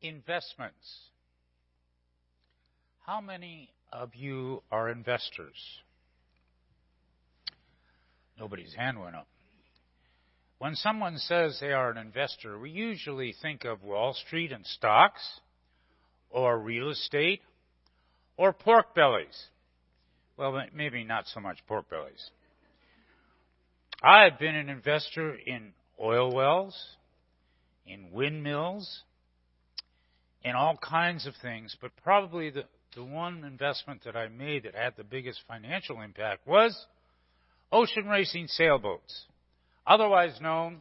investments. How many of you are investors? Nobody's hand went up. When someone says they are an investor, we usually think of Wall Street and stocks, or real estate, or pork bellies. Well, maybe not so much pork bellies. I have been an investor in oil wells, in windmills, in all kinds of things, but probably the, the one investment that I made that had the biggest financial impact was ocean racing sailboats, otherwise known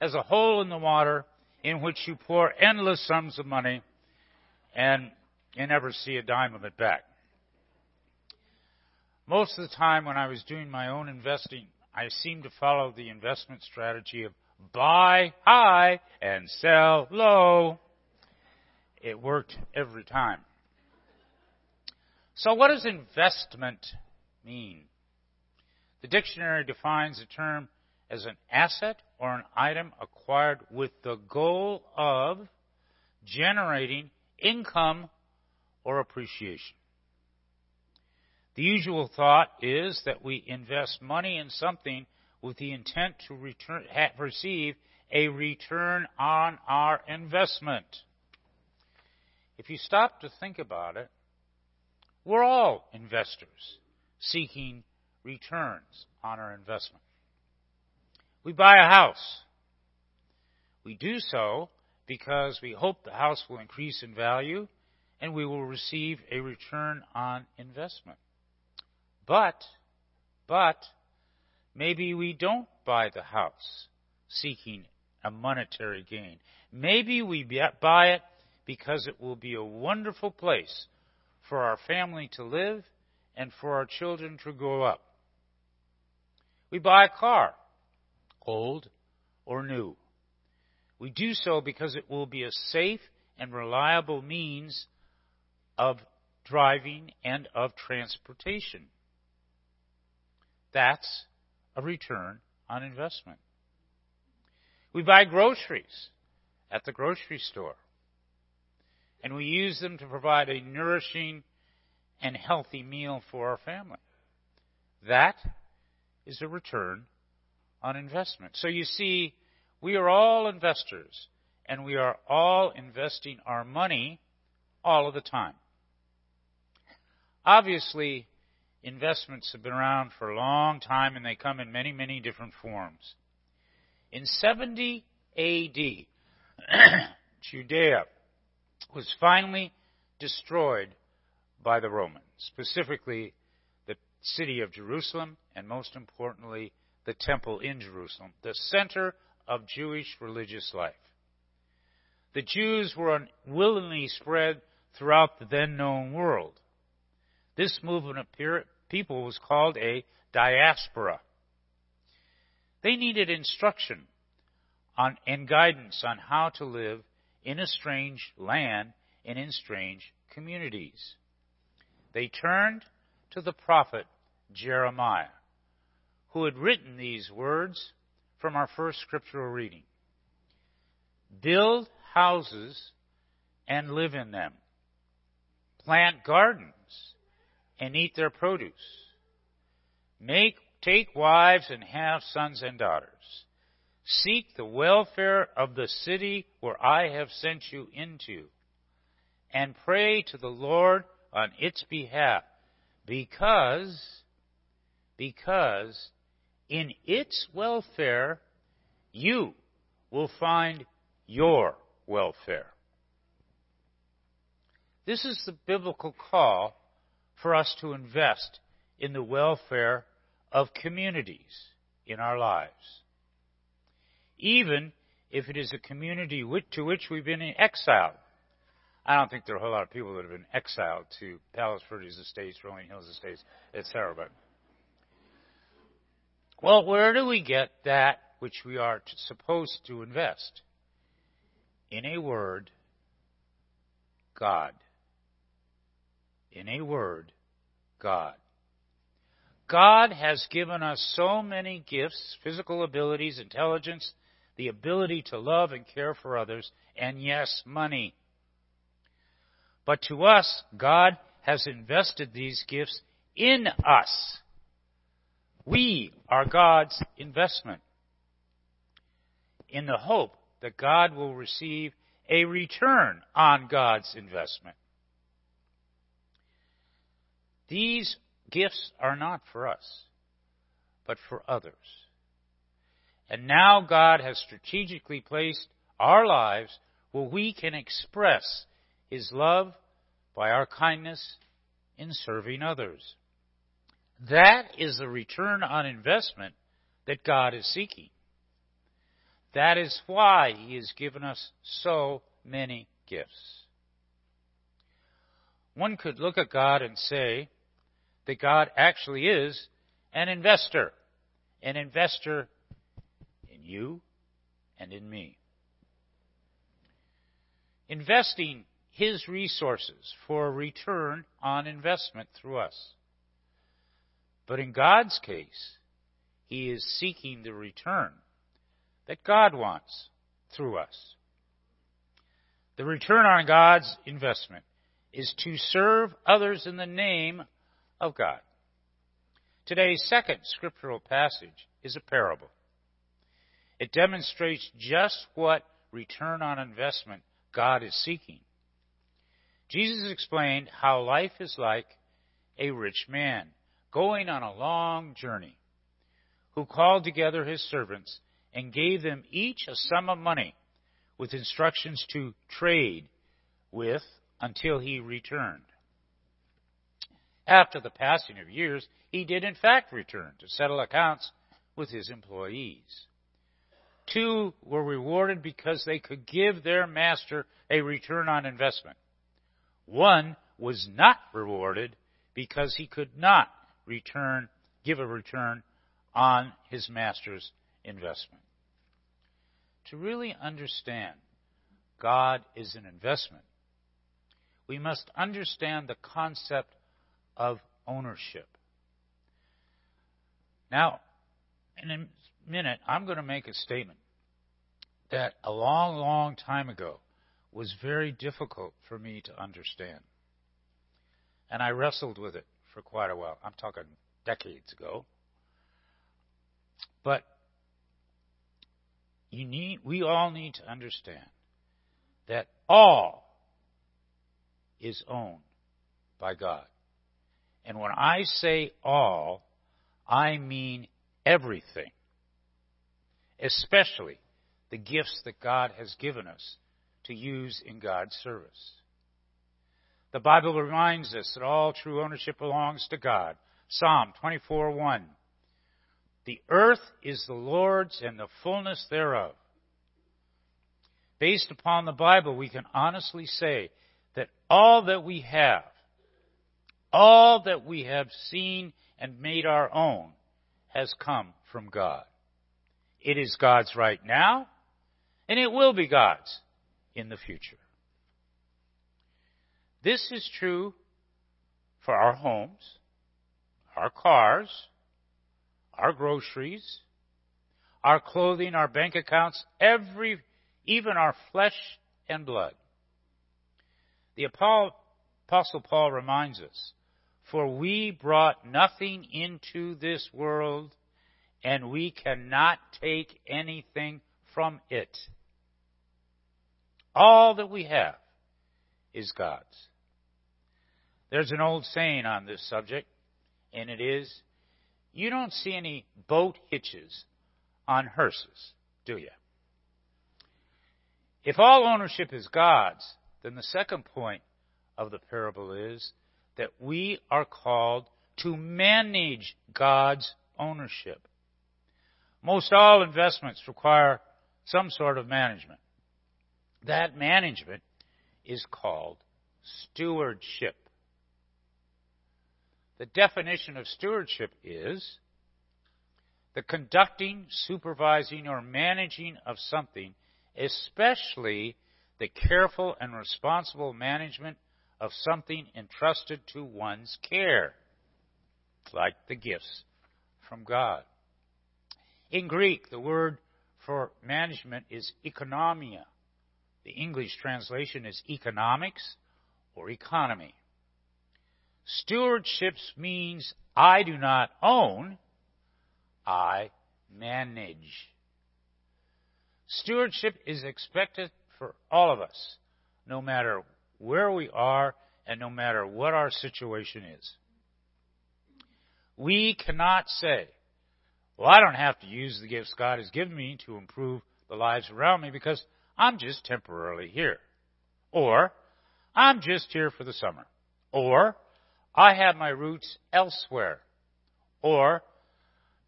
as a hole in the water in which you pour endless sums of money and you never see a dime of it back. Most of the time when I was doing my own investing, I seemed to follow the investment strategy of buy high and sell low. It worked every time. So what does investment mean? The dictionary defines the term as an asset or an item acquired with the goal of generating income or appreciation. The usual thought is that we invest money in something with the intent to return, receive a return on our investment. If you stop to think about it, we're all investors seeking returns on our investment. We buy a house. We do so because we hope the house will increase in value and we will receive a return on investment. But, but, maybe we don't buy the house seeking a monetary gain. Maybe we buy it because it will be a wonderful place for our family to live and for our children to grow up. We buy a car, old or new. We do so because it will be a safe and reliable means of driving and of transportation. That's a return on investment. We buy groceries at the grocery store, and we use them to provide a nourishing and healthy meal for our family. That is a return on investment. So you see, we are all investors, and we are all investing our money all of the time. Obviously, investments have been around for a long time and they come in many, many different forms. In 70 AD, Judea was finally destroyed by the Romans, specifically the city of Jerusalem, and most importantly, the temple in Jerusalem, the center of Jewish religious life. The Jews were unwillingly spread throughout the then known world. This movement of people was called a diaspora. They needed instruction on, and guidance on how to live in a strange land and in strange communities. They turned to the prophet Jeremiah, who had written these words from our first scriptural reading. Build houses and live in them. Plant gardens and eat their produce. Make, take wives and have sons and daughters. Seek the welfare of the city where I have sent you into, and pray to the Lord on its behalf, because, because in its welfare you will find your welfare. This is the biblical call for us to invest in the welfare of communities in our lives. Even if it is a community to which we've been exiled. I don't think there are a whole lot of people that have been exiled to Palos Verdes Estates, Rolling Hills Estates, etc. But well, where do we get that which we are supposed to invest? In a word, God in a word, God. God has given us so many gifts, physical abilities, intelligence, the ability to love and care for others, and yes, money. But to us, God has invested these gifts in us. We are God's investment in the hope that God will receive a return on God's investment. These gifts are not for us, but for others. And now God has strategically placed our lives where we can express His love by our kindness in serving others. That is the return on investment that God is seeking. That is why He has given us so many gifts. One could look at God and say that God actually is an investor, an investor in you and in me. Investing His resources for a return on investment through us. But in God's case, He is seeking the return that God wants through us. The return on God's investment is to serve others in the name of God. Today's second scriptural passage is a parable. It demonstrates just what return on investment God is seeking. Jesus explained how life is like a rich man going on a long journey who called together his servants and gave them each a sum of money with instructions to trade with until he returned. After the passing of years, he did in fact return to settle accounts with his employees. Two were rewarded because they could give their master a return on investment. One was not rewarded because he could not return, give a return on his master's investment. To really understand God is an investment, we must understand the concept of ownership. Now, in a minute, I'm going to make a statement that a long, long time ago was very difficult for me to understand. And I wrestled with it for quite a while. I'm talking decades ago. But you need, we all need to understand that all is owned by God. And when I say all, I mean everything, especially the gifts that God has given us to use in God's service. The Bible reminds us that all true ownership belongs to God. Psalm 24:1 the earth is the Lord's and the fullness thereof. Based upon the Bible, we can honestly say that all that we have, all that we have seen and made our own, has come from God. It is God's right now, and it will be God's in the future. This is true for our homes, our cars, our groceries, our clothing, our bank accounts, every, even our flesh and blood. The Apostle Paul reminds us, For we brought nothing into this world, and we cannot take anything from it. All that we have is God's. There's an old saying on this subject, and it is, you don't see any boat hitches on hearses, do you? If all ownership is God's, then the second point of the parable is that we are called to manage God's ownership. Most all investments require some sort of management. That management is called stewardship. The definition of stewardship is the conducting, supervising, or managing of something, especially the careful and responsible management of something entrusted to one's care, like the gifts from God. In Greek, the word for management is economia. The English translation is economics or economy. Stewardship means I do not own, I manage. Stewardship is expected for all of us, no matter where we are and no matter what our situation is. We cannot say, well, I don't have to use the gifts God has given me to improve the lives around me because I'm just temporarily here. Or, I'm just here for the summer. Or, I have my roots elsewhere. Or,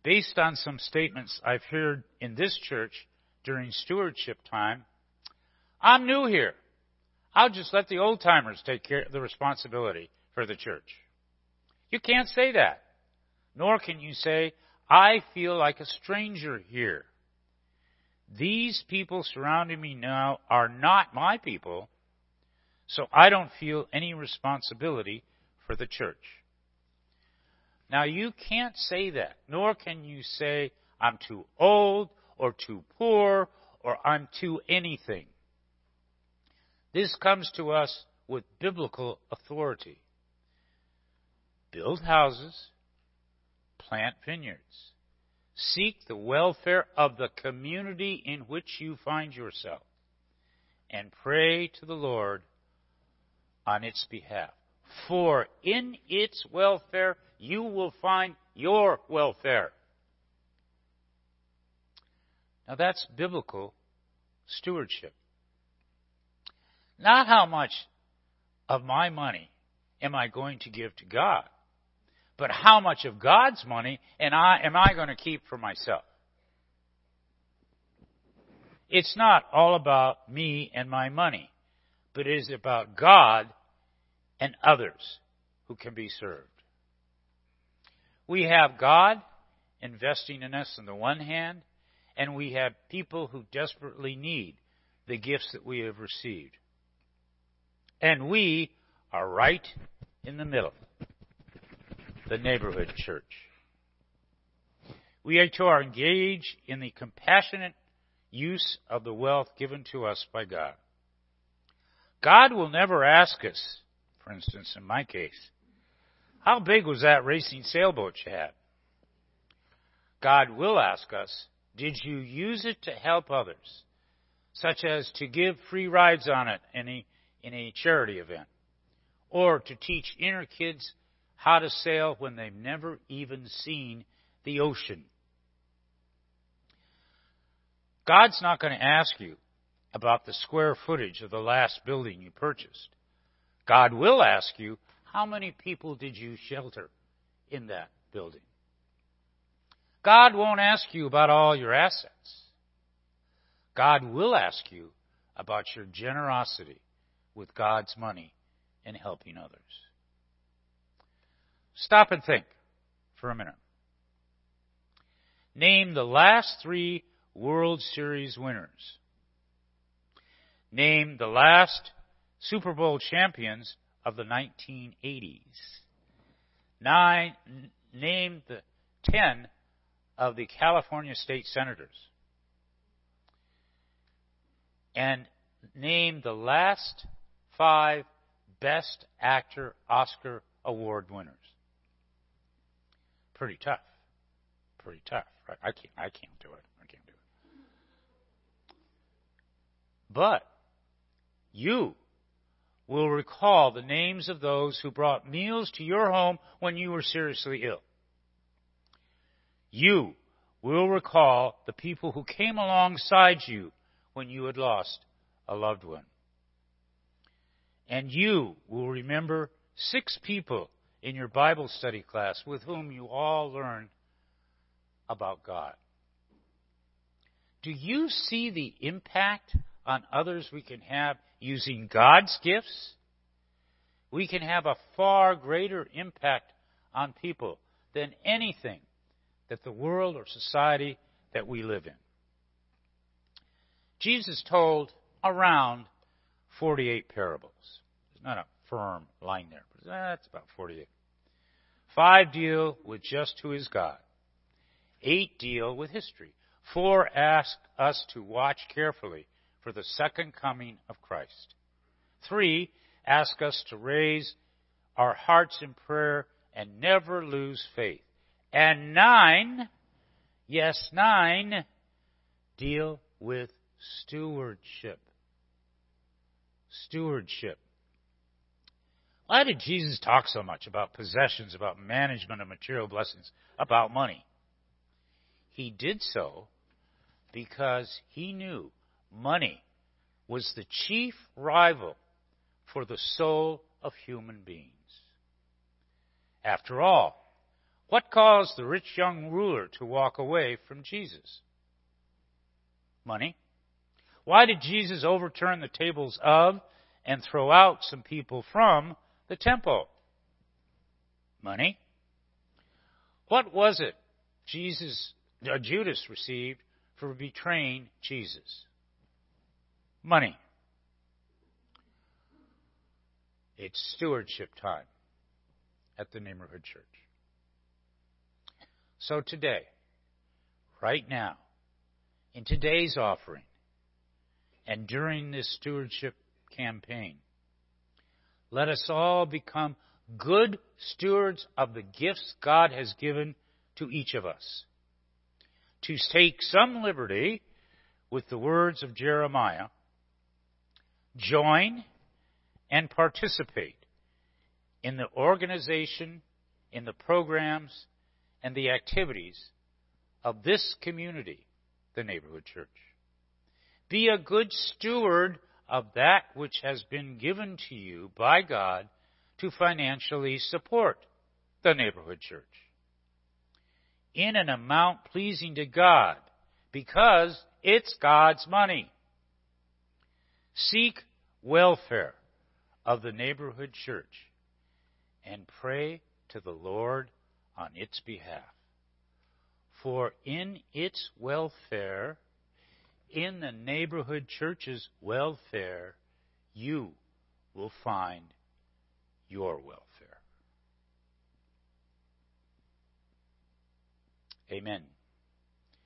based on some statements I've heard in this church during stewardship time, I'm new here. I'll just let the old timers take care of the responsibility for the church. You can't say that. Nor can you say, I feel like a stranger here. These people surrounding me now are not my people, so I don't feel any responsibility for the church. Now you can't say that, nor can you say, I'm too old, or too poor, or I'm too anything. This comes to us with biblical authority. Build houses, plant vineyards. Seek the welfare of the community in which you find yourself and pray to the Lord on its behalf. For in its welfare you will find your welfare. Now that's biblical stewardship. Not how much of my money am I going to give to God, but how much of God's money and I, am I going to keep for myself? It's not all about me and my money, but it is about God and others who can be served. We have God investing in us on the one hand, and we have people who desperately need the gifts that we have received. And we are right in the middle the neighborhood church. We are to engage in the compassionate use of the wealth given to us by God. God will never ask us, for instance, in my case, how big was that racing sailboat you had? God will ask us, did you use it to help others, such as to give free rides on it in a, in a charity event, or to teach inner kids how to sail when they've never even seen the ocean. God's not going to ask you about the square footage of the last building you purchased. God will ask you, how many people did you shelter in that building? God won't ask you about all your assets. God will ask you about your generosity with God's money in helping others. Stop and think for a minute. Name the last three World Series winners. Name the last Super Bowl champions of the 1980s. Nine, name the ten of the California state senators. And name the last five Best Actor Oscar Award winners pretty tough. Pretty tough. Right? I can't. I can't do it. I can't do it. But you will recall the names of those who brought meals to your home when you were seriously ill. You will recall the people who came alongside you when you had lost a loved one. And you will remember six people in your Bible study class with whom you all learn about God. Do you see the impact on others we can have using God's gifts? We can have a far greater impact on people than anything that the world or society that we live in. Jesus told around 48 parables. There's not a firm line there, that's about 48. Five deal with just who is God. Eight deal with history. Four ask us to watch carefully for the second coming of Christ. Three ask us to raise our hearts in prayer and never lose faith. And nine, yes, nine, deal with stewardship. Stewardship. Why did Jesus talk so much about possessions, about management of material blessings, about money? He did so because he knew money was the chief rival for the soul of human beings. After all, what caused the rich young ruler to walk away from Jesus? Money. Why did Jesus overturn the tables of and throw out some people from the temple? Money. What was it Jesus, uh, Judas received for betraying Jesus? Money. It's stewardship time at the neighborhood church. So today, right now, in today's offering, and during this stewardship campaign, let us all become good stewards of the gifts God has given to each of us. To take some liberty with the words of Jeremiah, join and participate in the organization, in the programs, and the activities of this community, the neighborhood church. Be a good steward of that which has been given to you by God to financially support the neighborhood church in an amount pleasing to God because it's God's money. Seek welfare of the neighborhood church and pray to the Lord on its behalf. For in its welfare, in the neighborhood church's welfare, you will find your welfare. Amen.